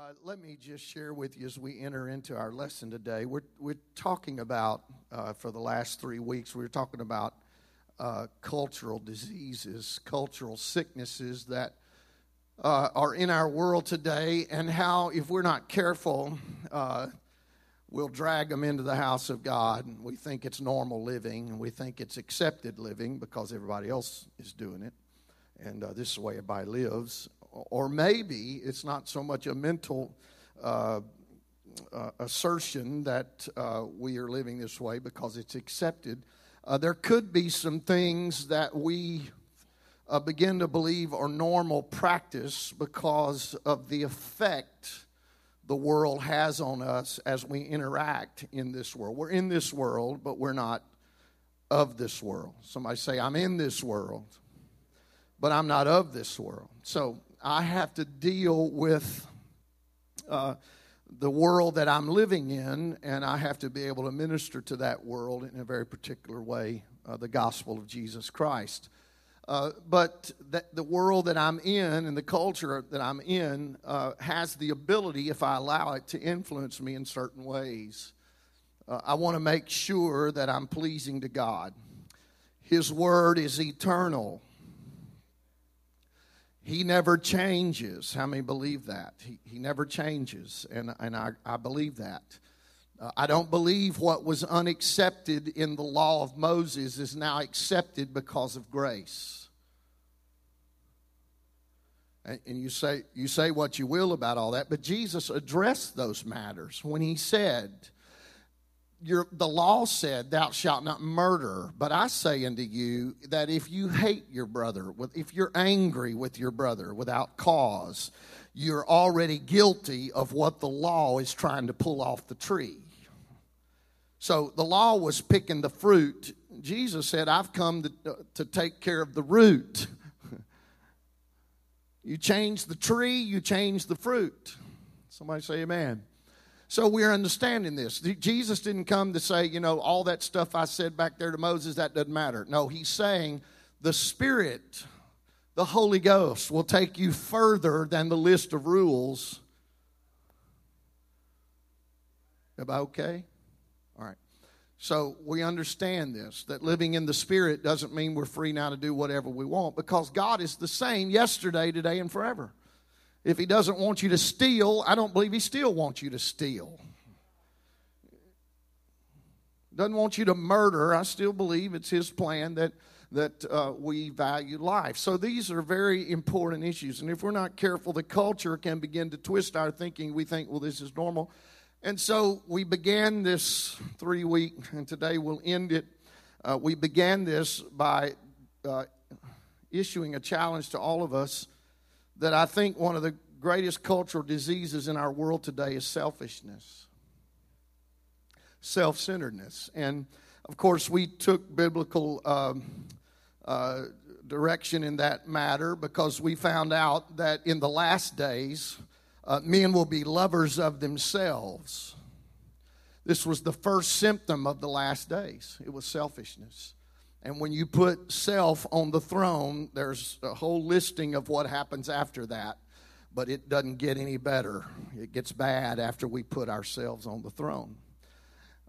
Uh, let me just share with you as we enter into our lesson today. We're, we're talking about, uh, for the last three weeks, we are talking about uh, cultural diseases, cultural sicknesses that uh, are in our world today, and how, if we're not careful, uh, we'll drag them into the house of God. And we think it's normal living, and we think it's accepted living because everybody else is doing it. And uh, this is the way everybody lives or maybe it's not so much a mental uh, uh, assertion that uh, we are living this way because it's accepted. Uh, there could be some things that we uh, begin to believe are normal practice because of the effect the world has on us as we interact in this world. We're in this world, but we're not of this world. Somebody say, I'm in this world, but I'm not of this world. So I have to deal with uh, the world that I'm living in, and I have to be able to minister to that world in a very particular way uh, the gospel of Jesus Christ. Uh, but the world that I'm in and the culture that I'm in uh, has the ability, if I allow it, to influence me in certain ways. Uh, I want to make sure that I'm pleasing to God. His word is eternal. He never changes. How many believe that? He, he never changes, and, and I, I believe that. Uh, I don't believe what was unaccepted in the law of Moses is now accepted because of grace. And, and you say, you say what you will about all that, but Jesus addressed those matters when he said, your, the law said, Thou shalt not murder. But I say unto you that if you hate your brother, if you're angry with your brother without cause, you're already guilty of what the law is trying to pull off the tree. So the law was picking the fruit. Jesus said, I've come to, to take care of the root. you change the tree, you change the fruit. Somebody say, Amen. So we're understanding this. Jesus didn't come to say, you know, all that stuff I said back there to Moses, that doesn't matter. No, he's saying the Spirit, the Holy Ghost, will take you further than the list of rules. Am I okay? All right. So we understand this that living in the Spirit doesn't mean we're free now to do whatever we want because God is the same yesterday, today, and forever. If he doesn't want you to steal, I don't believe he still wants you to steal. Doesn't want you to murder, I still believe it's his plan that that uh, we value life. So these are very important issues. And if we're not careful, the culture can begin to twist our thinking. We think, well, this is normal. And so we began this three week, and today we'll end it. Uh, we began this by uh, issuing a challenge to all of us that I think one of the greatest cultural diseases in our world today is selfishness, self centeredness. And of course, we took biblical um, uh, direction in that matter because we found out that in the last days, uh, men will be lovers of themselves. This was the first symptom of the last days. It was selfishness. And when you put self on the throne, there's a whole listing of what happens after that. But it doesn't get any better. It gets bad after we put ourselves on the throne.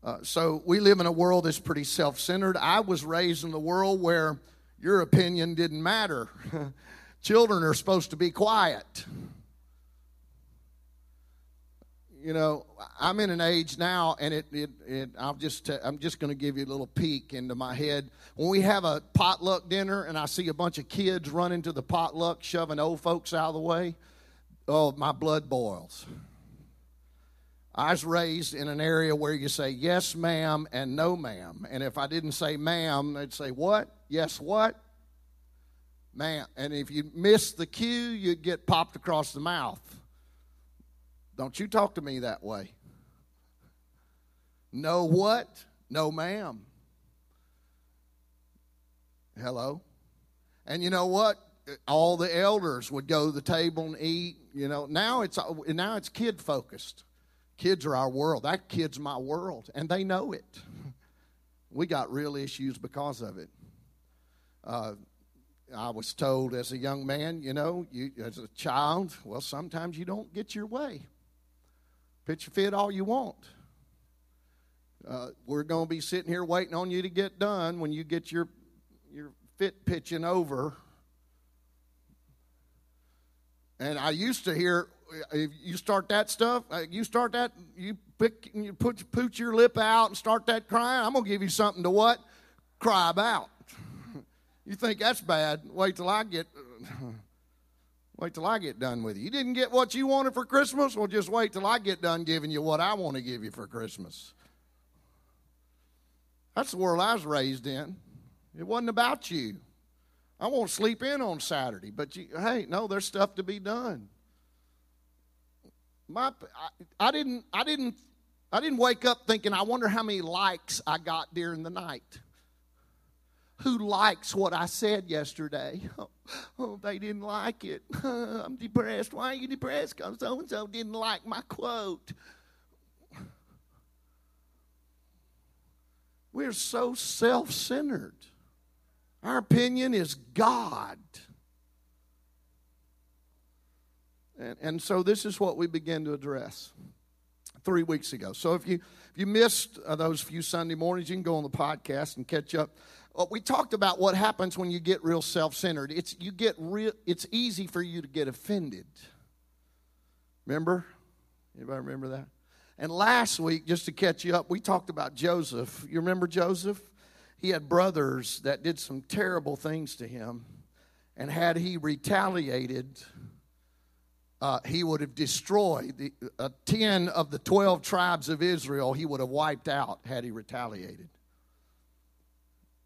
Uh, so we live in a world that's pretty self centered. I was raised in the world where your opinion didn't matter. Children are supposed to be quiet you know, I'm in an age now, and it, it, it I'll just, i I'm just going to give you a little peek into my head. When we have a potluck dinner, and I see a bunch of kids running to the potluck, shoving old folks out of the way, oh, my blood boils. I was raised in an area where you say yes, ma'am, and no, ma'am. And if I didn't say ma'am, they'd say what? Yes, what? Ma'am. And if you miss the cue, you'd get popped across the mouth. Don't you talk to me that way. No what? No, ma'am. Hello? And you know what? All the elders would go to the table and eat. You know, now it's now it's kid focused. Kids are our world. That kid's my world, and they know it. We got real issues because of it. Uh, I was told as a young man, you know, you, as a child, well, sometimes you don't get your way. Pitch a fit all you want. Uh, we're going to be sitting here waiting on you to get done when you get your your fit pitching over. And I used to hear if you start that stuff, uh, you start that, you pick, you put put your lip out and start that crying. I'm gonna give you something to what cry about. you think that's bad? Wait till I get. Wait till I get done with you. You didn't get what you wanted for Christmas? Well, just wait till I get done giving you what I want to give you for Christmas. That's the world I was raised in. It wasn't about you. I won't sleep in on Saturday, but you, hey, no, there's stuff to be done. My, I, I didn't, I didn't, I didn't wake up thinking, I wonder how many likes I got during the night who likes what I said yesterday. Oh, oh they didn't like it. I'm depressed. Why are you depressed? Because so and so didn't like my quote. We're so self centered. Our opinion is God. And, and so this is what we begin to address three weeks ago. So if you if you missed uh, those few Sunday mornings, you can go on the podcast and catch up we talked about what happens when you get real self-centered. It's you get real. It's easy for you to get offended. Remember? Anybody remember that? And last week, just to catch you up, we talked about Joseph. You remember Joseph? He had brothers that did some terrible things to him, and had he retaliated, uh, he would have destroyed the uh, ten of the twelve tribes of Israel. He would have wiped out had he retaliated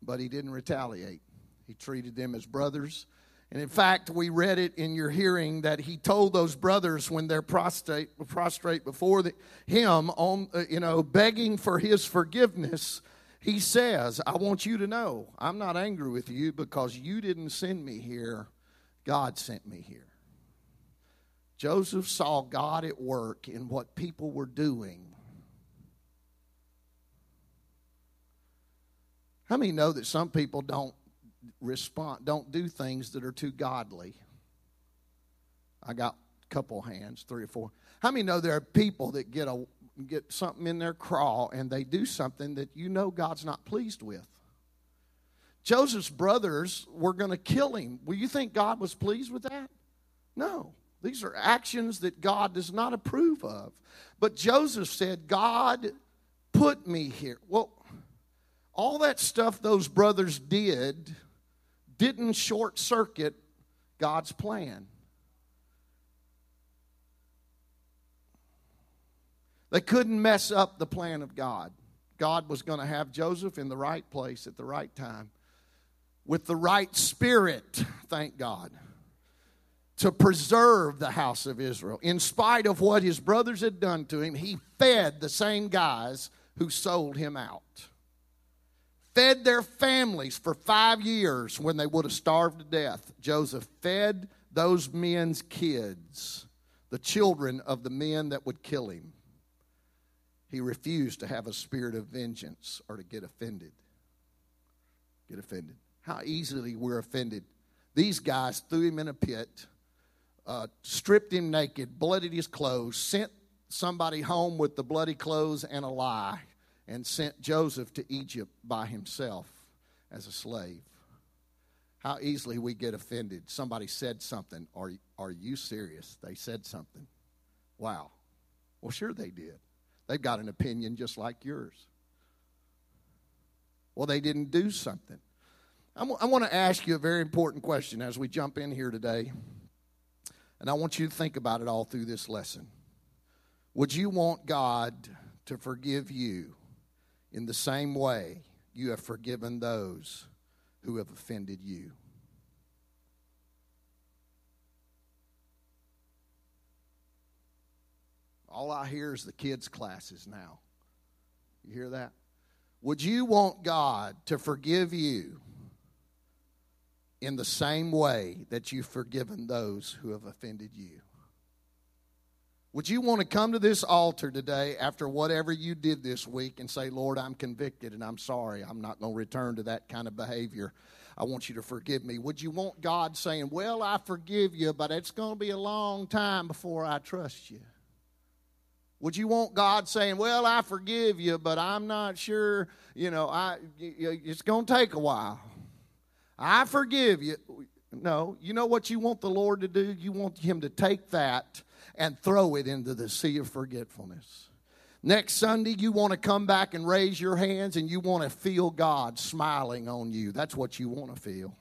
but he didn't retaliate. He treated them as brothers. And in fact, we read it in your hearing that he told those brothers when they're prostrate, prostrate before the, him, on, uh, you know, begging for his forgiveness, he says, I want you to know I'm not angry with you because you didn't send me here, God sent me here. Joseph saw God at work in what people were doing How many know that some people don't respond, don't do things that are too godly? I got a couple hands, three or four. How many know there are people that get a get something in their craw and they do something that you know God's not pleased with? Joseph's brothers were going to kill him. Will you think God was pleased with that? No. These are actions that God does not approve of. But Joseph said, God put me here. Well, all that stuff those brothers did didn't short circuit God's plan. They couldn't mess up the plan of God. God was going to have Joseph in the right place at the right time with the right spirit, thank God, to preserve the house of Israel. In spite of what his brothers had done to him, he fed the same guys who sold him out fed their families for five years when they would have starved to death. Joseph fed those men's kids, the children of the men that would kill him. He refused to have a spirit of vengeance or to get offended. Get offended. How easily we're offended. These guys threw him in a pit, uh, stripped him naked, bloodied his clothes, sent somebody home with the bloody clothes and a lie and sent Joseph to Egypt by himself as a slave. How easily we get offended. Somebody said something. Are, are you serious? They said something. Wow. Well, sure they did. They've got an opinion just like yours. Well, they didn't do something. I'm, I want to ask you a very important question as we jump in here today. And I want you to think about it all through this lesson. Would you want God to forgive you in the same way, you have forgiven those who have offended you. All I hear is the kids' classes now. You hear that? Would you want God to forgive you in the same way that you've forgiven those who have offended you? Would you want to come to this altar today after whatever you did this week and say, Lord, I'm convicted and I'm sorry. I'm not going to return to that kind of behavior. I want you to forgive me. Would you want God saying, Well, I forgive you, but it's going to be a long time before I trust you? Would you want God saying, "Well, I forgive you, but I'm not sure, you know, I it's going to take a while. I forgive you." No, you know what you want the Lord to do? You want him to take that and throw it into the sea of forgetfulness. Next Sunday, you want to come back and raise your hands and you want to feel God smiling on you. That's what you want to feel.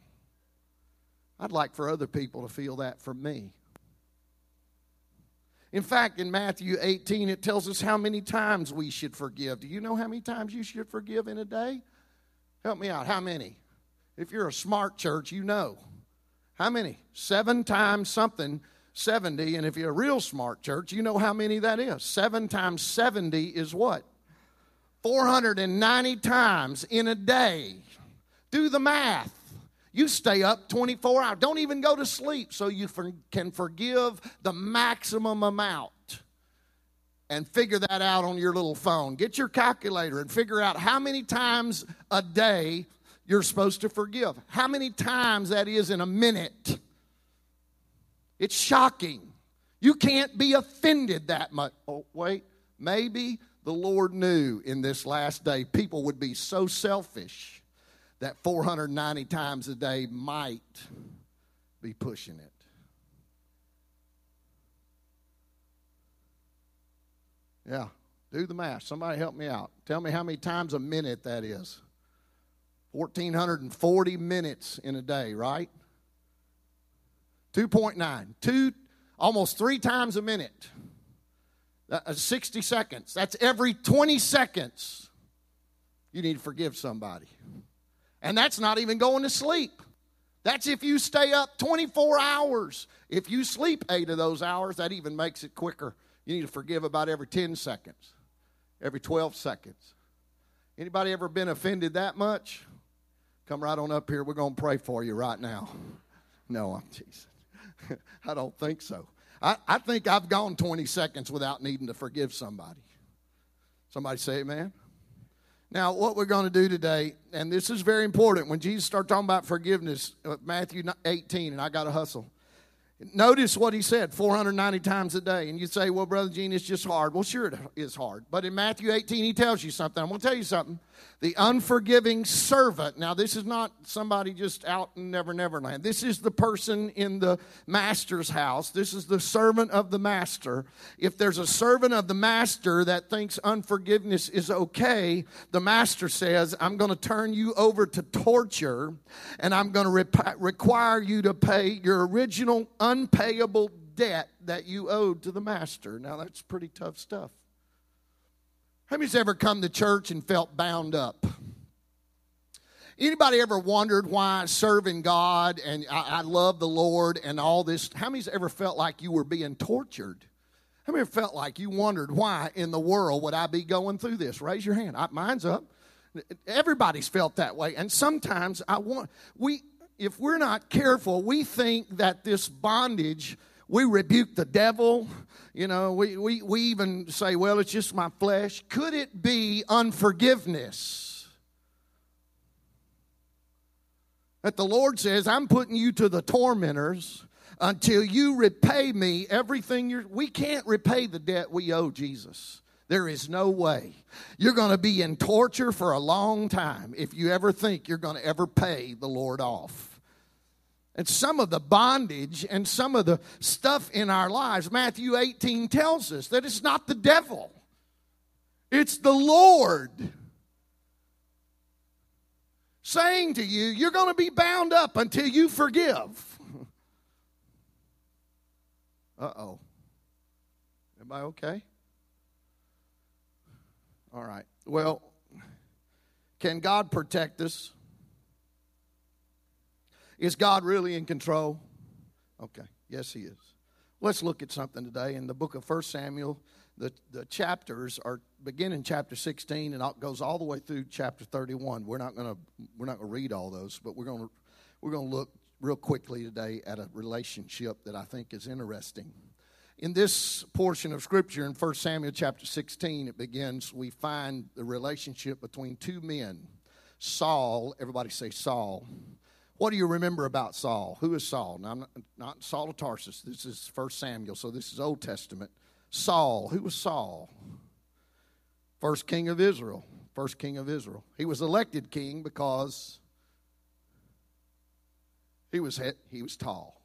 I'd like for other people to feel that from me. In fact, in Matthew 18, it tells us how many times we should forgive. Do you know how many times you should forgive in a day? Help me out. How many? If you're a smart church, you know. How many? Seven times something, 70. And if you're a real smart church, you know how many that is. Seven times 70 is what? 490 times in a day. Do the math. You stay up 24 hours. Don't even go to sleep so you for, can forgive the maximum amount. And figure that out on your little phone. Get your calculator and figure out how many times a day you're supposed to forgive. How many times that is in a minute. It's shocking. You can't be offended that much. Oh, wait, maybe the Lord knew in this last day people would be so selfish that 490 times a day might be pushing it. Yeah, do the math. Somebody help me out. Tell me how many times a minute that is. 1,440 minutes in a day, right? 2.9. Two, almost three times a minute. Uh, 60 seconds. That's every 20 seconds you need to forgive somebody. And that's not even going to sleep. That's if you stay up 24 hours. If you sleep eight of those hours, that even makes it quicker. You need to forgive about every 10 seconds, every 12 seconds. Anybody ever been offended that much? Come right on up here. We're going to pray for you right now. No, I'm teasing. I don't think so. I, I think I've gone 20 seconds without needing to forgive somebody. Somebody say amen. Now, what we're going to do today, and this is very important, when Jesus started talking about forgiveness, uh, Matthew 18, and I got to hustle. Notice what he said 490 times a day. And you say, well, Brother Gene, it's just hard. Well, sure, it is hard. But in Matthew 18, he tells you something. I'm going to tell you something. The unforgiving servant. Now, this is not somebody just out in Never Never Land. This is the person in the master's house. This is the servant of the master. If there's a servant of the master that thinks unforgiveness is okay, the master says, I'm going to turn you over to torture and I'm going to rep- require you to pay your original unpayable debt that you owed to the master. Now, that's pretty tough stuff. How many's ever come to church and felt bound up? Anybody ever wondered why serving God and I, I, love the Lord and all this? How many's ever felt like you were being tortured? How many felt like you wondered why in the world would I be going through this? Raise your hand. I, mine's up. Everybody's felt that way, and sometimes I want we if we're not careful, we think that this bondage, we rebuke the devil. You know, we, we, we even say, well, it's just my flesh. Could it be unforgiveness? That the Lord says, I'm putting you to the tormentors until you repay me everything you're. We can't repay the debt we owe Jesus. There is no way. You're going to be in torture for a long time if you ever think you're going to ever pay the Lord off. And some of the bondage and some of the stuff in our lives, Matthew 18 tells us that it's not the devil, it's the Lord saying to you, You're going to be bound up until you forgive. Uh oh. Everybody okay? All right. Well, can God protect us? Is God really in control? Okay. Yes, He is. Let's look at something today. In the book of 1 Samuel, the, the chapters are begin in chapter 16 and it goes all the way through chapter 31. We're not going to we're not to read all those, but we're going to we're going to look real quickly today at a relationship that I think is interesting in this portion of scripture in 1 Samuel chapter 16, it begins, we find the relationship between two men. Saul, everybody say Saul. What do you remember about Saul? Who is Saul? Now, not, not Saul of Tarsus. This is 1 Samuel, so this is Old Testament. Saul. Who was Saul? First king of Israel. First king of Israel. He was elected king because he was, he was tall.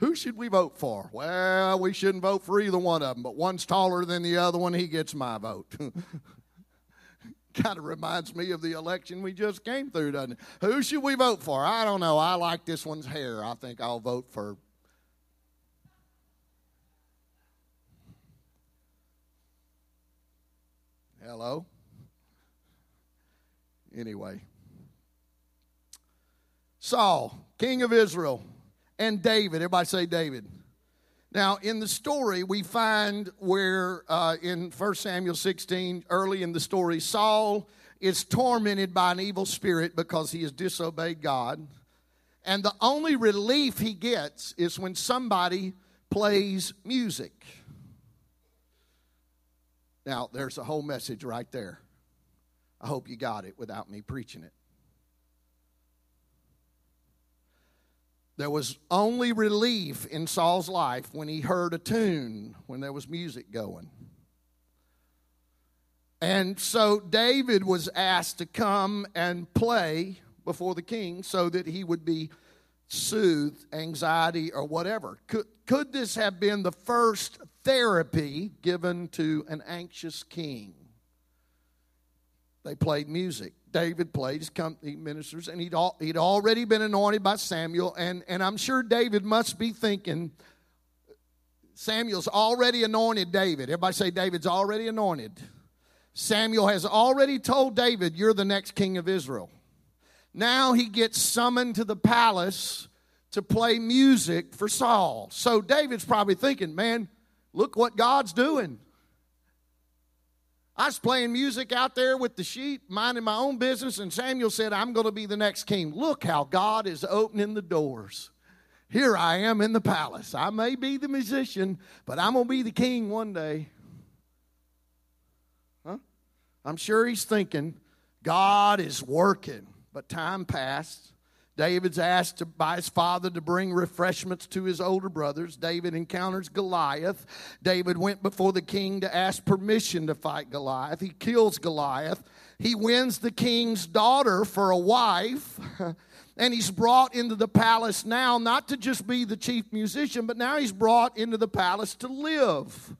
Who should we vote for? Well, we shouldn't vote for either one of them, but one's taller than the other one, he gets my vote. kind of reminds me of the election we just came through, doesn't it? Who should we vote for? I don't know. I like this one's hair. I think I'll vote for. Hello? Anyway. Saul, king of Israel, and David. Everybody say David. Now, in the story, we find where uh, in 1 Samuel 16, early in the story, Saul is tormented by an evil spirit because he has disobeyed God. And the only relief he gets is when somebody plays music. Now, there's a whole message right there. I hope you got it without me preaching it. There was only relief in Saul's life when he heard a tune, when there was music going. And so David was asked to come and play before the king so that he would be soothed anxiety or whatever. Could, could this have been the first therapy given to an anxious king? They played music. David played his company ministers, and he'd, he'd already been anointed by Samuel. And, and I'm sure David must be thinking, Samuel's already anointed David. Everybody say, David's already anointed. Samuel has already told David, You're the next king of Israel. Now he gets summoned to the palace to play music for Saul. So David's probably thinking, Man, look what God's doing. I was playing music out there with the sheep, minding my own business, and Samuel said, I'm going to be the next king. Look how God is opening the doors. Here I am in the palace. I may be the musician, but I'm going to be the king one day. Huh? I'm sure he's thinking, God is working. But time passed. David's asked to, by his father to bring refreshments to his older brothers. David encounters Goliath. David went before the king to ask permission to fight Goliath. He kills Goliath. He wins the king's daughter for a wife. and he's brought into the palace now, not to just be the chief musician, but now he's brought into the palace to live.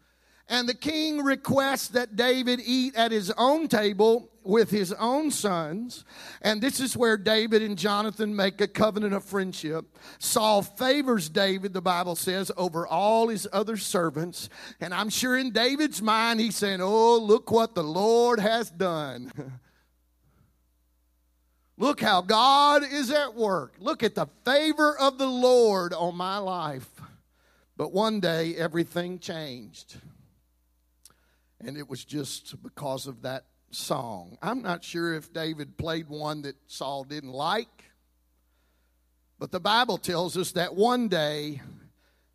And the king requests that David eat at his own table with his own sons. And this is where David and Jonathan make a covenant of friendship. Saul favors David, the Bible says, over all his other servants. And I'm sure in David's mind, he's saying, Oh, look what the Lord has done. Look how God is at work. Look at the favor of the Lord on my life. But one day, everything changed. And it was just because of that song. I'm not sure if David played one that Saul didn't like, but the Bible tells us that one day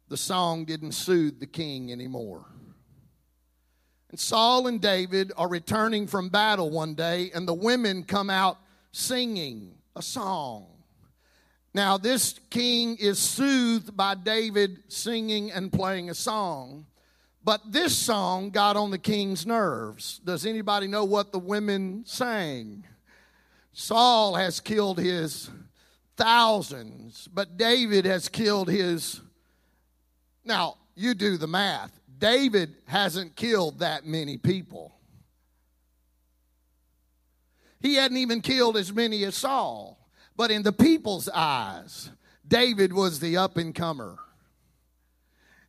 the song didn't soothe the king anymore. And Saul and David are returning from battle one day, and the women come out singing a song. Now, this king is soothed by David singing and playing a song. But this song got on the king's nerves. Does anybody know what the women sang? Saul has killed his thousands, but David has killed his. Now, you do the math. David hasn't killed that many people. He hadn't even killed as many as Saul. But in the people's eyes, David was the up and comer.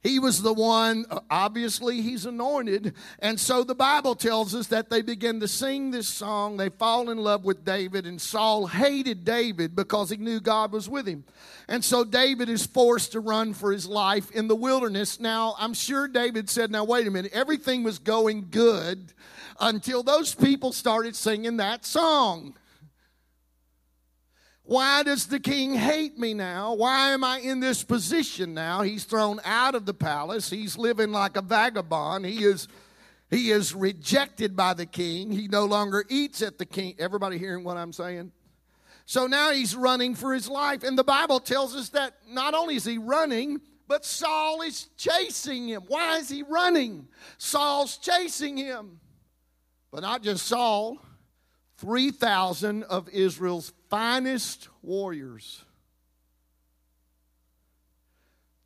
He was the one, uh, obviously, he's anointed. And so the Bible tells us that they begin to sing this song. They fall in love with David, and Saul hated David because he knew God was with him. And so David is forced to run for his life in the wilderness. Now, I'm sure David said, Now, wait a minute, everything was going good until those people started singing that song. Why does the king hate me now? Why am I in this position now? He's thrown out of the palace. He's living like a vagabond. He is he is rejected by the king. He no longer eats at the king. Everybody hearing what I'm saying? So now he's running for his life. And the Bible tells us that not only is he running, but Saul is chasing him. Why is he running? Saul's chasing him. But not just Saul, 3,000 of Israel's finest warriors.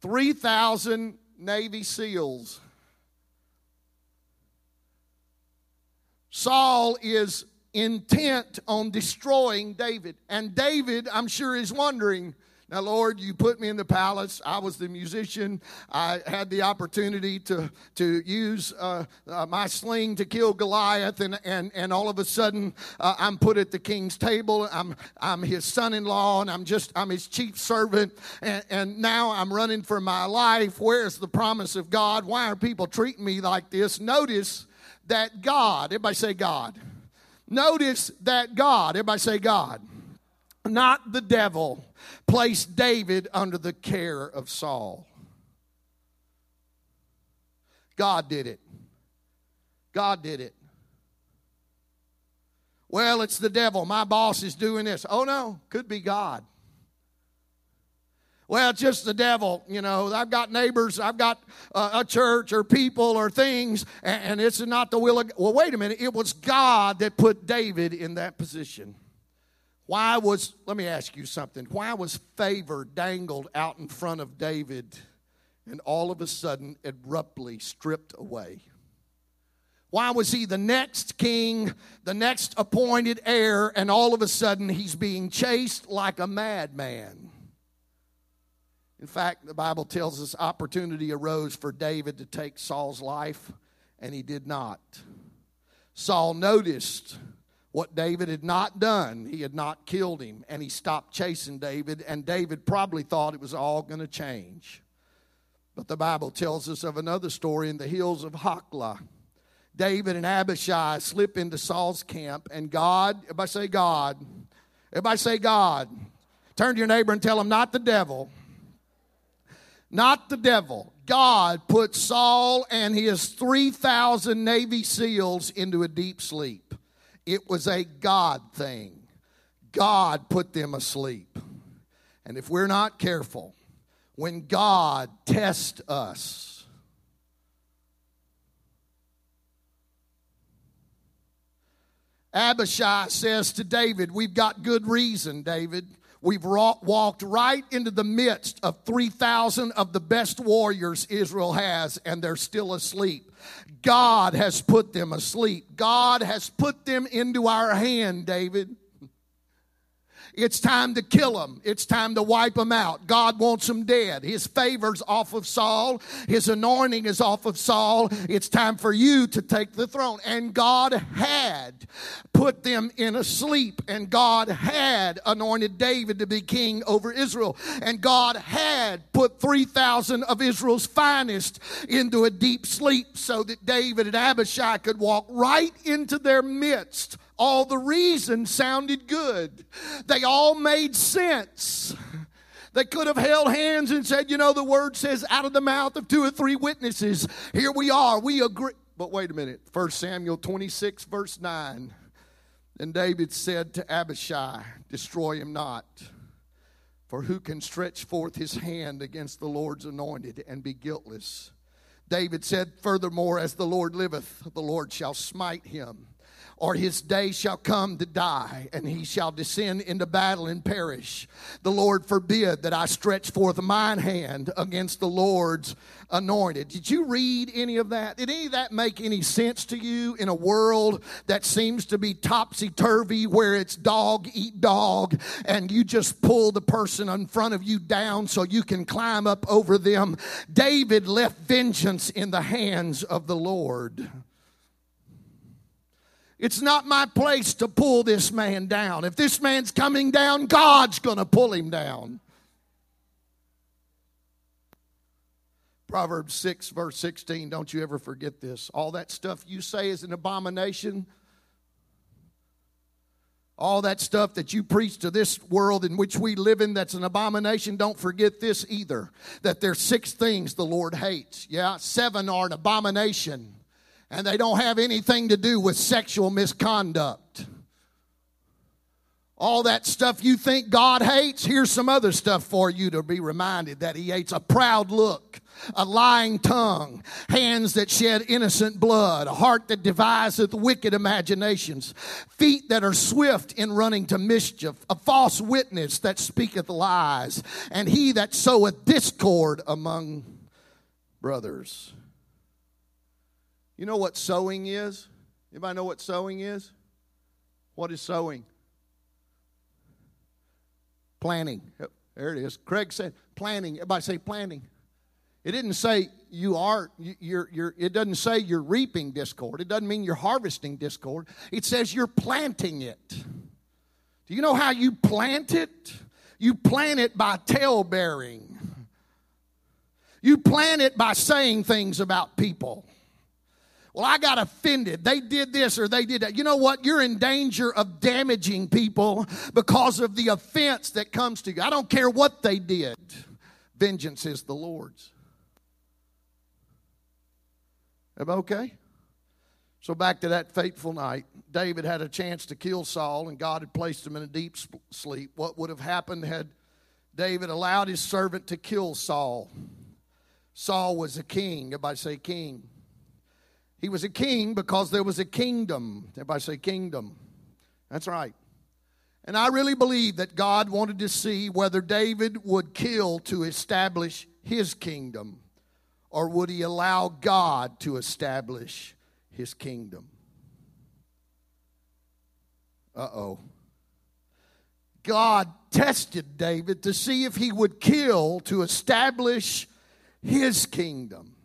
3,000 Navy SEALs. Saul is intent on destroying David. And David, I'm sure, is wondering now, Lord, you put me in the palace. I was the musician. I had the opportunity to, to use uh, uh, my sling to kill Goliath, and, and, and all of a sudden, uh, I'm put at the king's table. I'm, I'm his son in law, and I'm just, I'm his chief servant, and, and now I'm running for my life. Where's the promise of God? Why are people treating me like this? Notice that God, everybody say God. Notice that God, everybody say God not the devil, placed David under the care of Saul. God did it. God did it. Well, it's the devil. My boss is doing this. Oh, no, could be God. Well, it's just the devil. You know, I've got neighbors, I've got uh, a church or people or things, and, and it's not the will of. Well, wait a minute. It was God that put David in that position. Why was, let me ask you something, why was favor dangled out in front of David and all of a sudden abruptly stripped away? Why was he the next king, the next appointed heir, and all of a sudden he's being chased like a madman? In fact, the Bible tells us opportunity arose for David to take Saul's life, and he did not. Saul noticed what David had not done. He had not killed him, and he stopped chasing David, and David probably thought it was all going to change. But the Bible tells us of another story in the hills of Hachilah. David and Abishai slip into Saul's camp, and God, everybody say God, everybody say God. Turn to your neighbor and tell him, not the devil, not the devil. God put Saul and his 3,000 Navy SEALs into a deep sleep. It was a God thing. God put them asleep. And if we're not careful, when God tests us, Abishai says to David, We've got good reason, David. We've walked right into the midst of 3,000 of the best warriors Israel has, and they're still asleep. God has put them asleep. God has put them into our hand, David. It's time to kill them. It's time to wipe them out. God wants them dead. His favor's off of Saul. His anointing is off of Saul. It's time for you to take the throne. And God had put them in a sleep. And God had anointed David to be king over Israel. And God had put 3,000 of Israel's finest into a deep sleep so that David and Abishai could walk right into their midst all the reasons sounded good. They all made sense. They could have held hands and said, you know, the word says out of the mouth of two or three witnesses, here we are, we agree. But wait a minute, 1 Samuel 26, verse 9. And David said to Abishai, Destroy him not. For who can stretch forth his hand against the Lord's anointed and be guiltless? David said, Furthermore, as the Lord liveth, the Lord shall smite him or his day shall come to die, and he shall descend into battle and perish. The Lord forbid that I stretch forth mine hand against the Lord's anointed. Did you read any of that? Did any of that make any sense to you in a world that seems to be topsy turvy, where it's dog eat dog, and you just pull the person in front of you down so you can climb up over them? David left vengeance in the hands of the Lord. It's not my place to pull this man down. If this man's coming down, God's going to pull him down. Proverbs 6, verse 16, don't you ever forget this. All that stuff you say is an abomination. All that stuff that you preach to this world in which we live in that's an abomination, don't forget this either. That there's six things the Lord hates. Yeah, seven are an abomination and they don't have anything to do with sexual misconduct. All that stuff you think God hates, here's some other stuff for you to be reminded that He hates a proud look, a lying tongue, hands that shed innocent blood, a heart that deviseth wicked imaginations, feet that are swift in running to mischief, a false witness that speaketh lies, and he that soweth discord among brothers. You know what sowing is? Anybody know what sowing is? What is sowing? Planning. There it is. Craig said planning. Everybody say planning. It didn't say you are you're, you're it doesn't say you're reaping discord. It doesn't mean you're harvesting discord. It says you're planting it. Do you know how you plant it? You plant it by tale bearing. You plant it by saying things about people. Well, I got offended. They did this or they did that. You know what? You're in danger of damaging people because of the offense that comes to you. I don't care what they did, vengeance is the Lord's. Am I okay? So, back to that fateful night, David had a chance to kill Saul, and God had placed him in a deep sleep. What would have happened had David allowed his servant to kill Saul? Saul was a king. Everybody say king. He was a king because there was a kingdom. Everybody say kingdom. That's right. And I really believe that God wanted to see whether David would kill to establish his kingdom or would he allow God to establish his kingdom. Uh oh. God tested David to see if he would kill to establish his kingdom.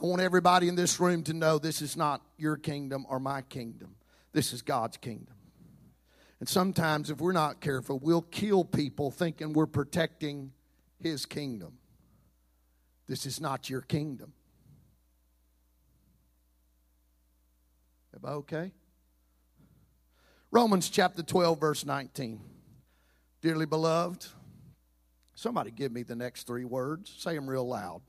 I want everybody in this room to know this is not your kingdom or my kingdom. This is God's kingdom. And sometimes, if we're not careful, we'll kill people thinking we're protecting His kingdom. This is not your kingdom. Am I okay? Romans chapter 12, verse 19. Dearly beloved, somebody give me the next three words. Say them real loud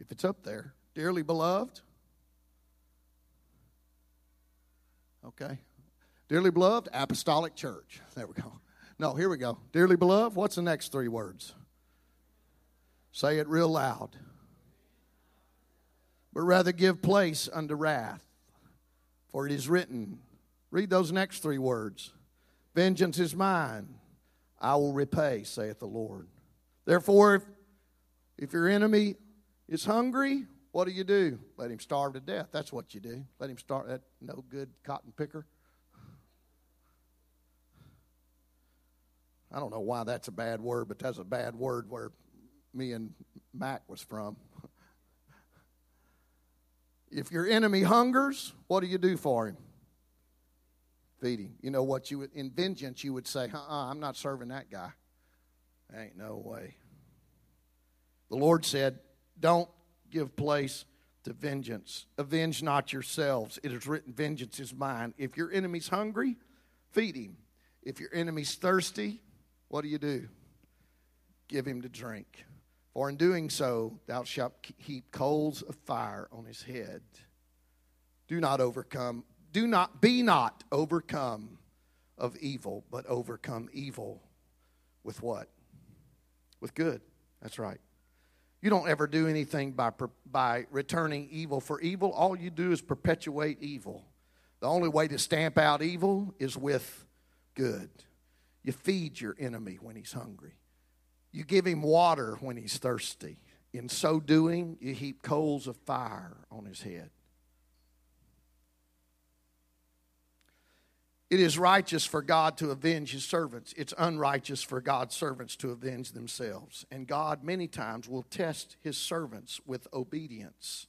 if it's up there. Dearly beloved. Okay. Dearly beloved, apostolic church. There we go. No, here we go. Dearly beloved, what's the next three words? Say it real loud. But rather give place unto wrath, for it is written. Read those next three words. Vengeance is mine, I will repay, saith the Lord. Therefore, if, if your enemy is hungry, what do you do? Let him starve to death. That's what you do. Let him starve that no good cotton picker. I don't know why that's a bad word, but that's a bad word where me and Mac was from. if your enemy hungers, what do you do for him? Feed him. You know what you would, in vengeance you would say, uh-uh, I'm not serving that guy. Ain't no way. The Lord said, don't give place to vengeance. Avenge not yourselves. It is written, Vengeance is mine. If your enemy's hungry, feed him. If your enemy's thirsty, what do you do? Give him to drink. For in doing so, thou shalt heap coals of fire on his head. Do not overcome, do not be not overcome of evil, but overcome evil with what? With good. That's right. You don't ever do anything by, by returning evil for evil. All you do is perpetuate evil. The only way to stamp out evil is with good. You feed your enemy when he's hungry, you give him water when he's thirsty. In so doing, you heap coals of fire on his head. It is righteous for God to avenge his servants. It's unrighteous for God's servants to avenge themselves. And God, many times, will test his servants with obedience.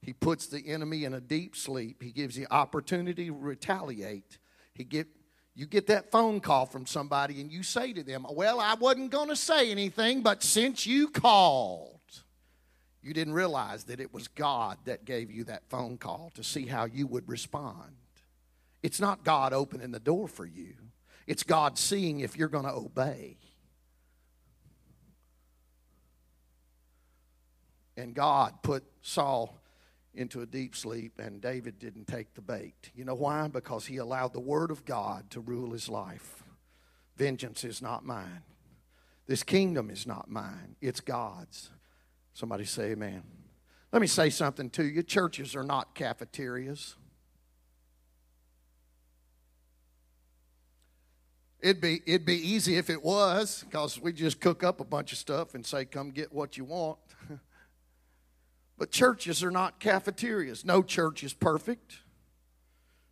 He puts the enemy in a deep sleep. He gives the opportunity to retaliate. He get, you get that phone call from somebody and you say to them, Well, I wasn't going to say anything, but since you called, you didn't realize that it was God that gave you that phone call to see how you would respond. It's not God opening the door for you, it's God seeing if you're going to obey. And God put Saul into a deep sleep, and David didn't take the bait. You know why? Because he allowed the Word of God to rule his life. Vengeance is not mine. This kingdom is not mine, it's God's. Somebody say amen. Let me say something to you churches are not cafeterias. It'd be, it'd be easy if it was, because we just cook up a bunch of stuff and say, come get what you want. but churches are not cafeterias. No church is perfect.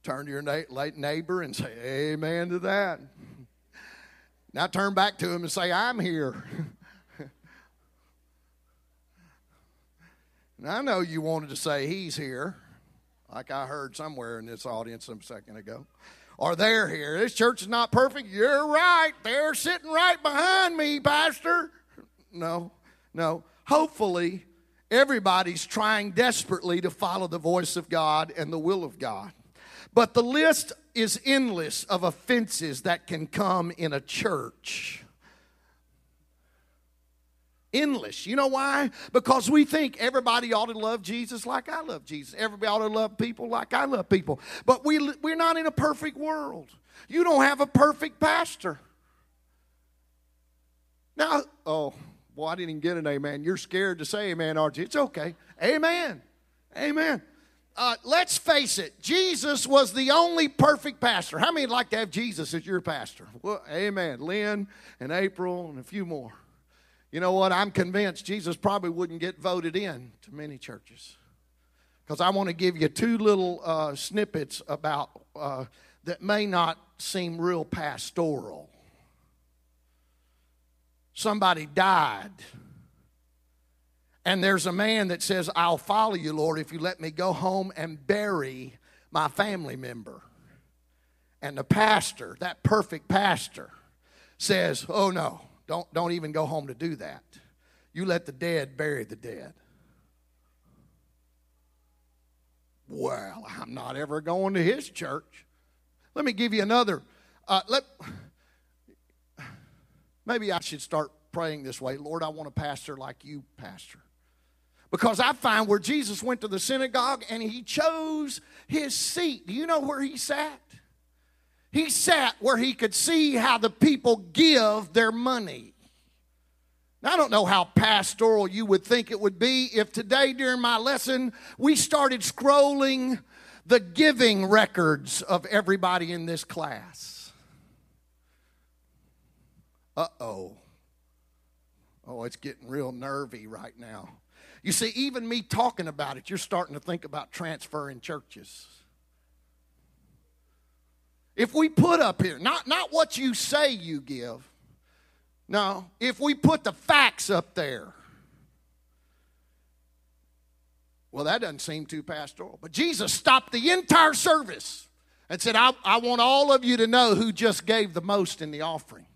Turn to your late neighbor and say, Amen to that. Now turn back to him and say, I'm here. and I know you wanted to say, He's here, like I heard somewhere in this audience a second ago or they're here. This church is not perfect. You're right. They're sitting right behind me, Pastor. No, no. Hopefully, everybody's trying desperately to follow the voice of God and the will of God. But the list is endless of offenses that can come in a church endless. You know why? Because we think everybody ought to love Jesus like I love Jesus. Everybody ought to love people like I love people. But we, we're not in a perfect world. You don't have a perfect pastor. Now, oh, boy, I didn't get an amen. You're scared to say amen, aren't you? It's okay. Amen. Amen. Uh, let's face it, Jesus was the only perfect pastor. How many would like to have Jesus as your pastor? Well, amen. Lynn and April and a few more. You know what? I'm convinced Jesus probably wouldn't get voted in to many churches. Because I want to give you two little uh, snippets about uh, that may not seem real pastoral. Somebody died. And there's a man that says, I'll follow you, Lord, if you let me go home and bury my family member. And the pastor, that perfect pastor, says, Oh no, don't, don't even go home to do that. You let the dead bury the dead. Well, I'm not ever going to his church. Let me give you another. Uh, let, maybe I should start praying this way Lord, I want a pastor like you, Pastor. Because I find where Jesus went to the synagogue and he chose his seat. Do you know where he sat? He sat where he could see how the people give their money. Now, I don't know how pastoral you would think it would be if today during my lesson we started scrolling the giving records of everybody in this class. Uh oh. Oh, it's getting real nervy right now. You see, even me talking about it, you're starting to think about transferring churches. If we put up here, not, not what you say you give, no, if we put the facts up there, well, that doesn't seem too pastoral. But Jesus stopped the entire service and said, I, I want all of you to know who just gave the most in the offering.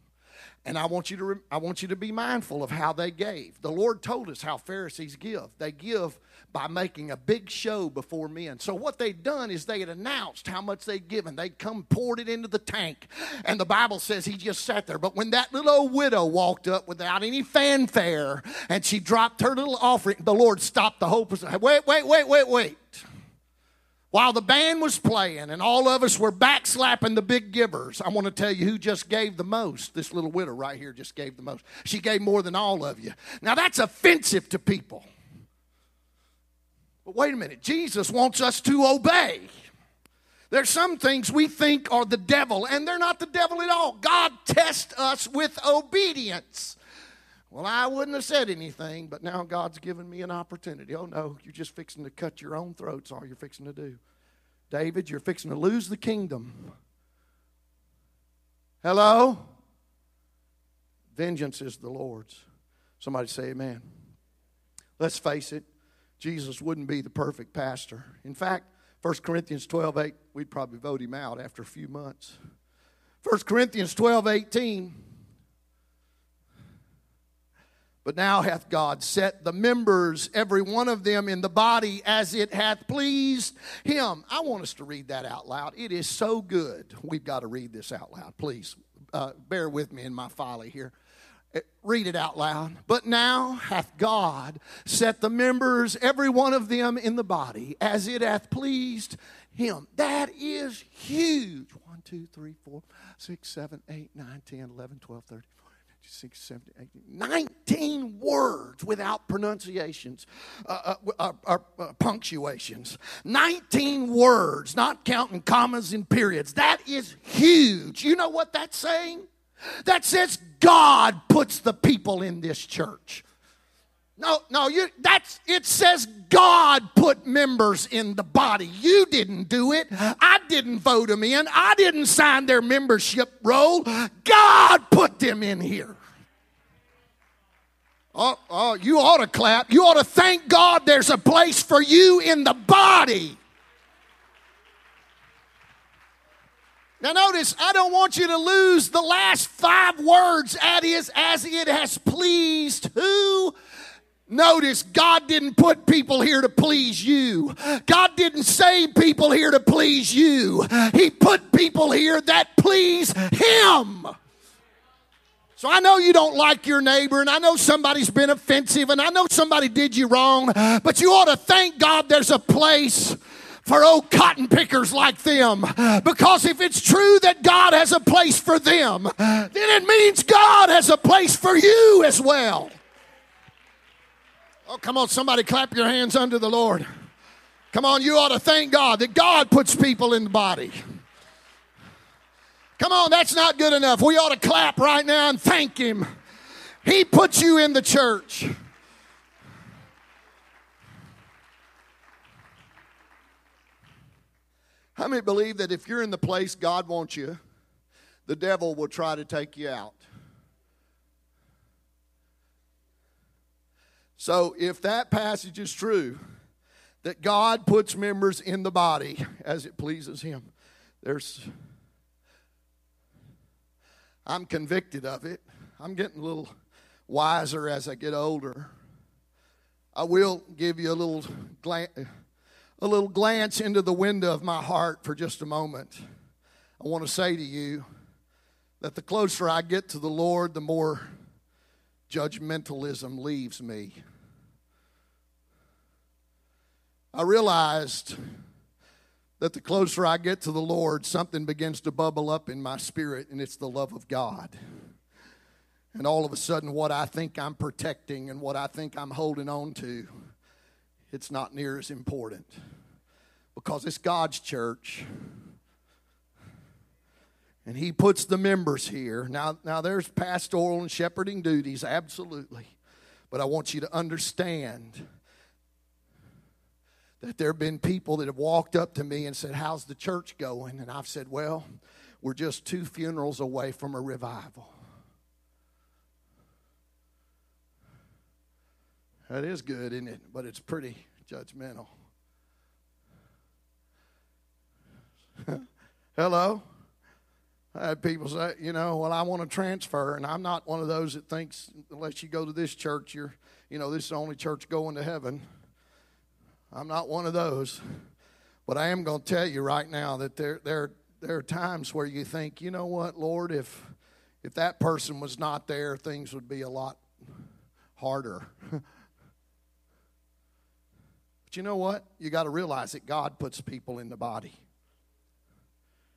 And I want you to I want you to be mindful of how they gave. The Lord told us how Pharisees give. They give by making a big show before men. So what they'd done is they had announced how much they'd given. They'd come poured it into the tank. And the Bible says he just sat there. But when that little old widow walked up without any fanfare and she dropped her little offering, the Lord stopped the whole process. Wait, wait, wait, wait, wait. While the band was playing and all of us were backslapping the big givers, I want to tell you who just gave the most. This little widow right here just gave the most. She gave more than all of you. Now that's offensive to people. But wait a minute, Jesus wants us to obey. There's some things we think are the devil, and they're not the devil at all. God tests us with obedience. Well, I wouldn't have said anything, but now God's given me an opportunity. Oh, no, you're just fixing to cut your own throats, all you're fixing to do. David, you're fixing to lose the kingdom. Hello? Vengeance is the Lord's. Somebody say amen. Let's face it, Jesus wouldn't be the perfect pastor. In fact, 1 Corinthians 12 8, we'd probably vote him out after a few months. 1 Corinthians 12 18, but now hath God set the members, every one of them, in the body as it hath pleased him. I want us to read that out loud. It is so good. We've got to read this out loud. Please uh, bear with me in my folly here. Read it out loud. But now hath God set the members, every one of them, in the body, as it hath pleased him. That is huge. 1, 2, 3, 4, 6, 7, 8, 9, 10, 11, 12, 13, 16, 17, 18, 19 words without pronunciations, uh, uh, uh, uh, punctuations. 19 words, not counting commas and periods. That is huge. You know what that's saying? That says God puts the people in this church. No, no, you that's it says God put members in the body. You didn't do it. I didn't vote them in. I didn't sign their membership roll. God put them in here. Oh, oh, you ought to clap. You ought to thank God there's a place for you in the body. Now, notice, I don't want you to lose the last five words as it has pleased who? Notice God didn't put people here to please you. God didn't save people here to please you. He put people here that please Him. So I know you don't like your neighbor, and I know somebody's been offensive, and I know somebody did you wrong, but you ought to thank God there's a place for old cotton pickers like them. Because if it's true that God has a place for them, then it means God has a place for you as well. Oh, come on, somebody clap your hands under the Lord. Come on, you ought to thank God that God puts people in the body. Come on, that's not good enough. We ought to clap right now and thank Him. He puts you in the church. How many believe that if you're in the place God wants you, the devil will try to take you out? So, if that passage is true, that God puts members in the body as it pleases Him, there's. I'm convicted of it. I'm getting a little wiser as I get older. I will give you a little glance, a little glance into the window of my heart for just a moment. I want to say to you that the closer I get to the Lord, the more judgmentalism leaves me. I realized that the closer I get to the Lord, something begins to bubble up in my spirit, and it's the love of God. And all of a sudden, what I think I'm protecting and what I think I'm holding on to, it's not near as important because it's God's church. And He puts the members here. Now, now there's pastoral and shepherding duties, absolutely. But I want you to understand that there have been people that have walked up to me and said, How's the church going? And I've said, Well, we're just two funerals away from a revival. That is good, isn't it? But it's pretty judgmental. Hello? I had people say, you know, well, I want to transfer, and I'm not one of those that thinks unless you go to this church, you're, you know, this is the only church going to heaven. I'm not one of those. But I am going to tell you right now that there, there, there are times where you think, you know what, Lord, if, if that person was not there, things would be a lot harder. but you know what? You got to realize that God puts people in the body.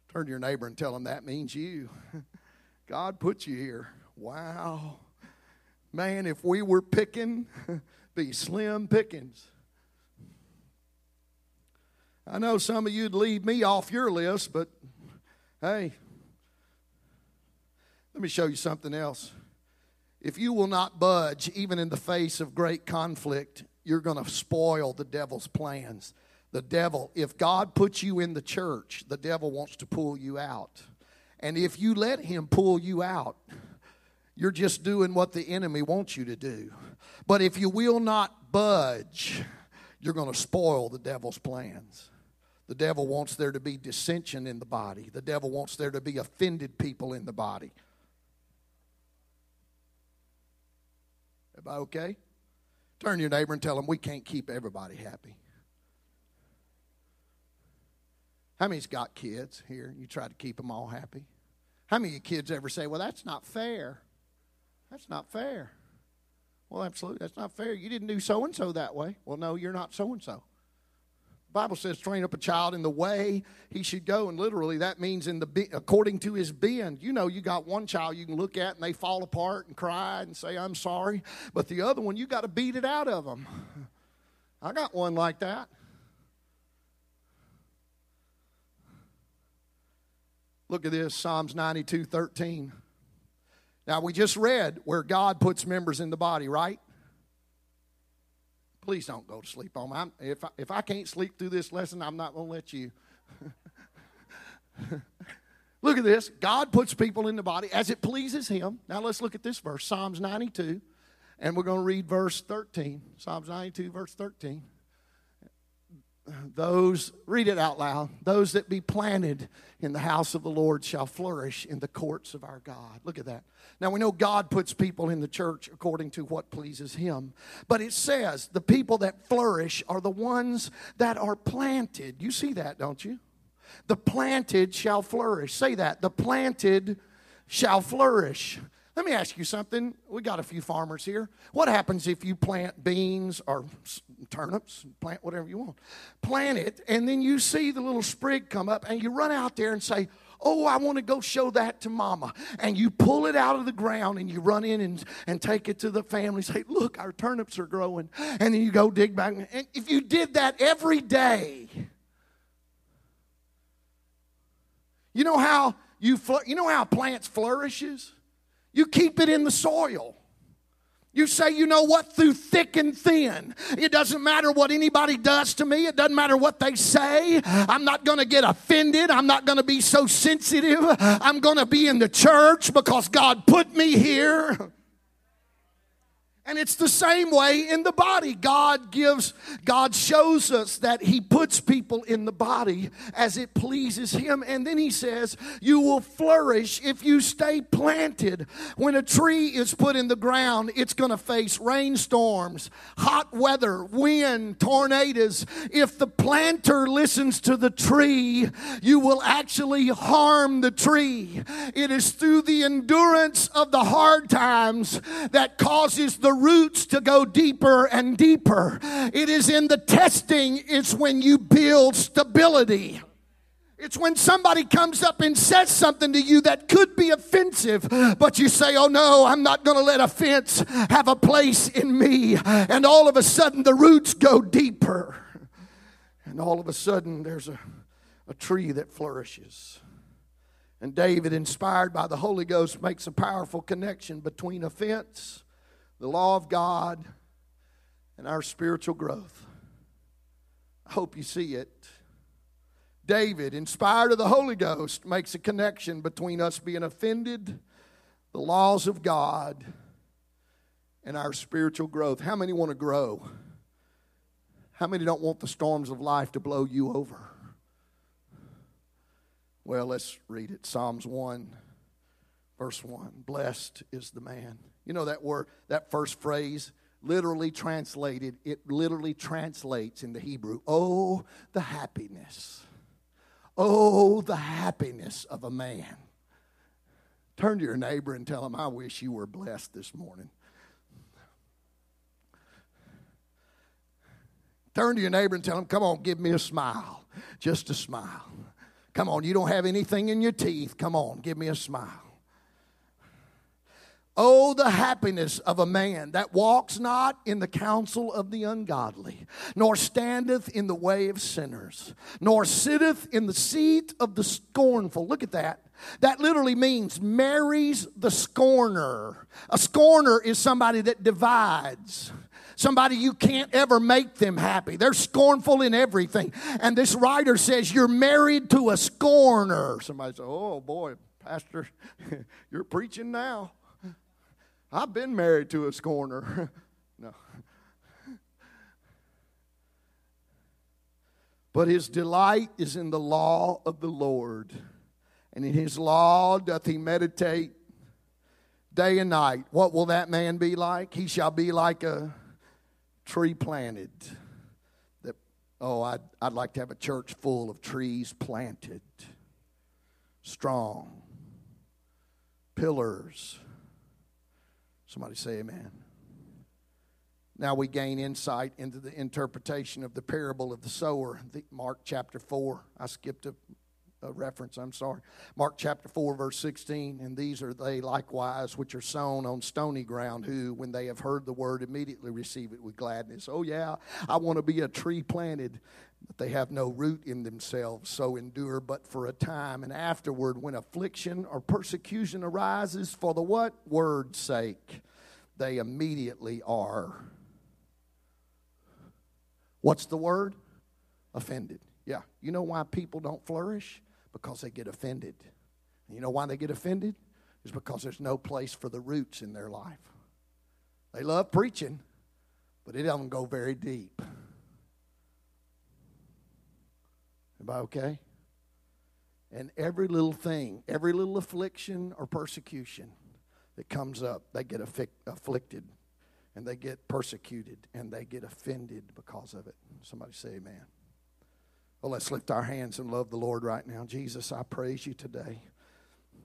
Turn to your neighbor and tell him that means you. God put you here. Wow. Man, if we were picking, be slim pickings. I know some of you'd leave me off your list, but hey, let me show you something else. If you will not budge, even in the face of great conflict, you're going to spoil the devil's plans. The devil, if God puts you in the church, the devil wants to pull you out. And if you let him pull you out, you're just doing what the enemy wants you to do. But if you will not budge, you're going to spoil the devil's plans. The devil wants there to be dissension in the body. The devil wants there to be offended people in the body. Everybody okay? Turn your neighbor and tell them we can't keep everybody happy. How many's got kids here? You try to keep them all happy? How many kids ever say, well, that's not fair? That's not fair. Well, absolutely, that's not fair. You didn't do so and so that way. Well, no, you're not so and so. Bible says, train up a child in the way he should go. And literally, that means in the according to his being. You know, you got one child you can look at and they fall apart and cry and say, I'm sorry. But the other one, you got to beat it out of them. I got one like that. Look at this Psalms 92 13. Now, we just read where God puts members in the body, right? Please don't go to sleep on me. if, I, if I can't sleep through this lesson, I'm not going to let you. look at this. God puts people in the body as it pleases Him. Now, let's look at this verse Psalms 92, and we're going to read verse 13. Psalms 92, verse 13 those, read it out loud, those that be planted in the house of the Lord shall flourish in the courts of our God. Look at that. Now we know God puts people in the church according to what pleases Him. But it says the people that flourish are the ones that are planted. You see that, don't you? The planted shall flourish. Say that. The planted shall flourish. Let me ask you something. We got a few farmers here. What happens if you plant beans or turnips, plant whatever you want? Plant it, and then you see the little sprig come up, and you run out there and say, Oh, I want to go show that to mama. And you pull it out of the ground and you run in and, and take it to the family. Say, look, our turnips are growing. And then you go dig back. And if you did that every day, you know how you, you know how plants flourishes? You keep it in the soil. You say, you know what, through thick and thin. It doesn't matter what anybody does to me. It doesn't matter what they say. I'm not going to get offended. I'm not going to be so sensitive. I'm going to be in the church because God put me here. And it's the same way in the body. God gives, God shows us that He puts people in the body as it pleases Him. And then He says, You will flourish if you stay planted. When a tree is put in the ground, it's going to face rainstorms, hot weather, wind, tornadoes. If the planter listens to the tree, you will actually harm the tree. It is through the endurance of the hard times that causes the roots to go deeper and deeper. It is in the testing, it's when you build stability. It's when somebody comes up and says something to you that could be offensive, but you say, Oh no, I'm not going to let offense have a place in me. And all of a sudden, the roots go deeper. And all of a sudden, there's a, a tree that flourishes. And David, inspired by the Holy Ghost, makes a powerful connection between offense the law of God and our spiritual growth. I hope you see it. David, inspired of the Holy Ghost, makes a connection between us being offended, the laws of God, and our spiritual growth. How many want to grow? How many don't want the storms of life to blow you over? Well, let's read it. Psalms 1, verse 1. Blessed is the man you know that word, that first phrase, literally translated, it literally translates in the Hebrew, oh, the happiness. Oh, the happiness of a man. Turn to your neighbor and tell him, I wish you were blessed this morning. Turn to your neighbor and tell him, Come on, give me a smile. Just a smile. Come on, you don't have anything in your teeth. Come on, give me a smile. Oh, the happiness of a man that walks not in the counsel of the ungodly, nor standeth in the way of sinners, nor sitteth in the seat of the scornful. Look at that. That literally means marries the scorner. A scorner is somebody that divides. Somebody you can't ever make them happy. They're scornful in everything. And this writer says, You're married to a scorner. Somebody says, Oh boy, Pastor, you're preaching now. I've been married to a scorner. no. But his delight is in the law of the Lord, and in his law doth he meditate day and night. What will that man be like? He shall be like a tree planted. That oh, I'd, I'd like to have a church full of trees planted, strong, pillars Somebody say amen. Now we gain insight into the interpretation of the parable of the sower, Mark chapter 4. I skipped a, a reference, I'm sorry. Mark chapter 4, verse 16. And these are they likewise which are sown on stony ground, who, when they have heard the word, immediately receive it with gladness. Oh, yeah, I want to be a tree planted but they have no root in themselves, so endure but for a time. And afterward, when affliction or persecution arises for the what? Word's sake, they immediately are. What's the word? Offended. Yeah. You know why people don't flourish? Because they get offended. You know why they get offended? Is because there's no place for the roots in their life. They love preaching, but it doesn't go very deep. Everybody okay? And every little thing, every little affliction or persecution that comes up, they get afflicted and they get persecuted and they get offended because of it. Somebody say amen. Well, let's lift our hands and love the Lord right now. Jesus, I praise you today.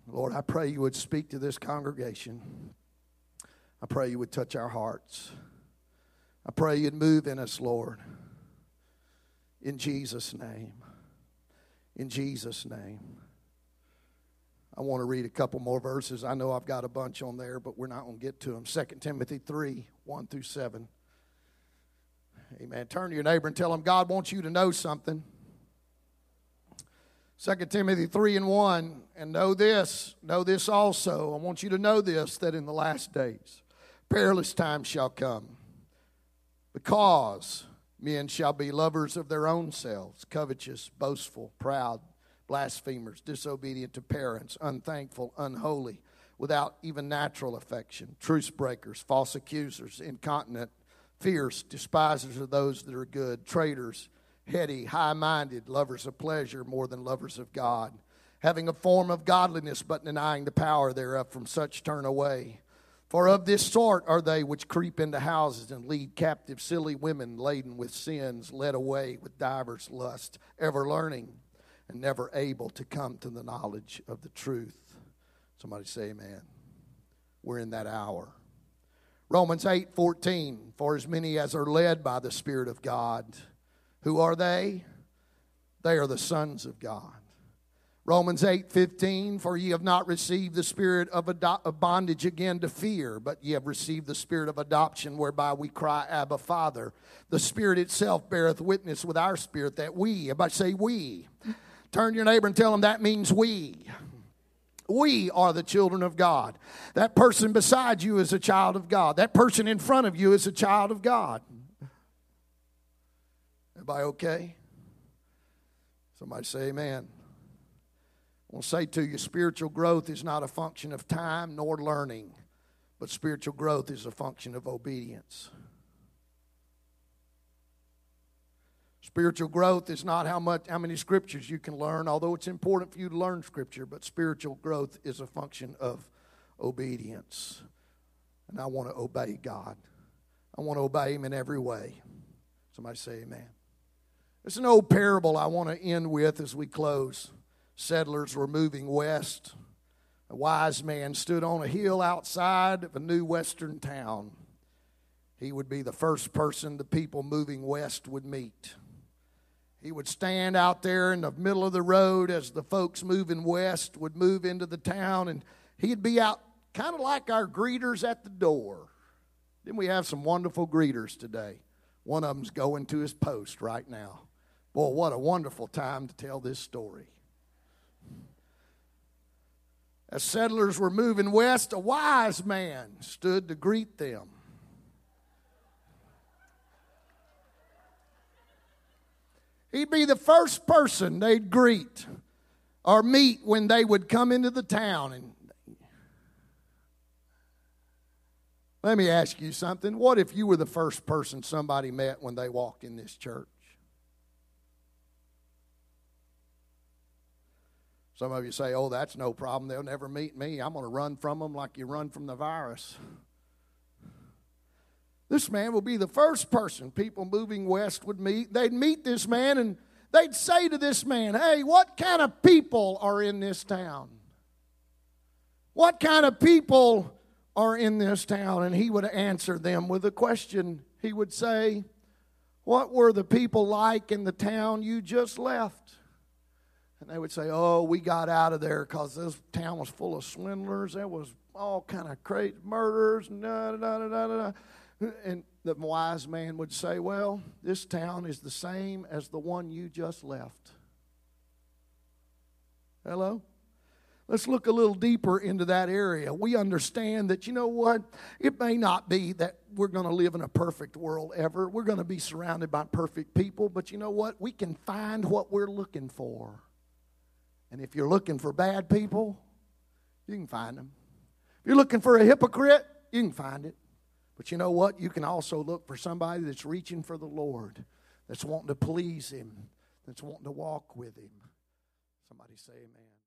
Lord, I pray you would speak to this congregation. I pray you would touch our hearts. I pray you'd move in us, Lord. In Jesus' name in Jesus' name. I want to read a couple more verses. I know I've got a bunch on there, but we're not going to get to them. 2 Timothy 3 1 through 7. Amen. Turn to your neighbor and tell him God wants you to know something. 2 Timothy 3 and 1. And know this, know this also. I want you to know this that in the last days, perilous times shall come. Because Men shall be lovers of their own selves, covetous, boastful, proud, blasphemers, disobedient to parents, unthankful, unholy, without even natural affection, truce breakers, false accusers, incontinent, fierce, despisers of those that are good, traitors, heady, high minded, lovers of pleasure more than lovers of God, having a form of godliness but denying the power thereof. From such turn away. For of this sort are they which creep into houses and lead captive silly women laden with sins, led away with divers lusts, ever learning and never able to come to the knowledge of the truth. Somebody say amen. We're in that hour. Romans 8 14, for as many as are led by the Spirit of God, who are they? They are the sons of God. Romans 8 15, for ye have not received the spirit of, ado- of, bondage again to fear, but ye have received the spirit of adoption, whereby we cry, Abba, Father. The Spirit itself beareth witness with our spirit that we, if I say we, turn your neighbor and tell them that means we. We are the children of God. That person beside you is a child of God. That person in front of you is a child of God. Everybody okay? Somebody say amen. I will say to you, spiritual growth is not a function of time nor learning, but spiritual growth is a function of obedience. Spiritual growth is not how much how many scriptures you can learn, although it's important for you to learn scripture, but spiritual growth is a function of obedience. And I want to obey God. I want to obey him in every way. Somebody say amen. It's an old parable I want to end with as we close settlers were moving west. A wise man stood on a hill outside of a new western town. He would be the first person the people moving west would meet. He would stand out there in the middle of the road as the folks moving west would move into the town, and he'd be out kind of like our greeters at the door. Then we have some wonderful greeters today. One of them's going to his post right now. Boy, what a wonderful time to tell this story. As settlers were moving west, a wise man stood to greet them. He'd be the first person they'd greet or meet when they would come into the town. And let me ask you something. What if you were the first person somebody met when they walked in this church? Some of you say, oh, that's no problem. They'll never meet me. I'm going to run from them like you run from the virus. This man will be the first person people moving west would meet. They'd meet this man and they'd say to this man, hey, what kind of people are in this town? What kind of people are in this town? And he would answer them with a question he would say, What were the people like in the town you just left? And they would say, Oh, we got out of there because this town was full of swindlers. There was all kind of crazy murders. Da, da, da, da, da. And the wise man would say, Well, this town is the same as the one you just left. Hello? Let's look a little deeper into that area. We understand that, you know what? It may not be that we're going to live in a perfect world ever. We're going to be surrounded by perfect people, but you know what? We can find what we're looking for. And if you're looking for bad people, you can find them. If you're looking for a hypocrite, you can find it. But you know what? You can also look for somebody that's reaching for the Lord, that's wanting to please Him, that's wanting to walk with Him. Somebody say amen.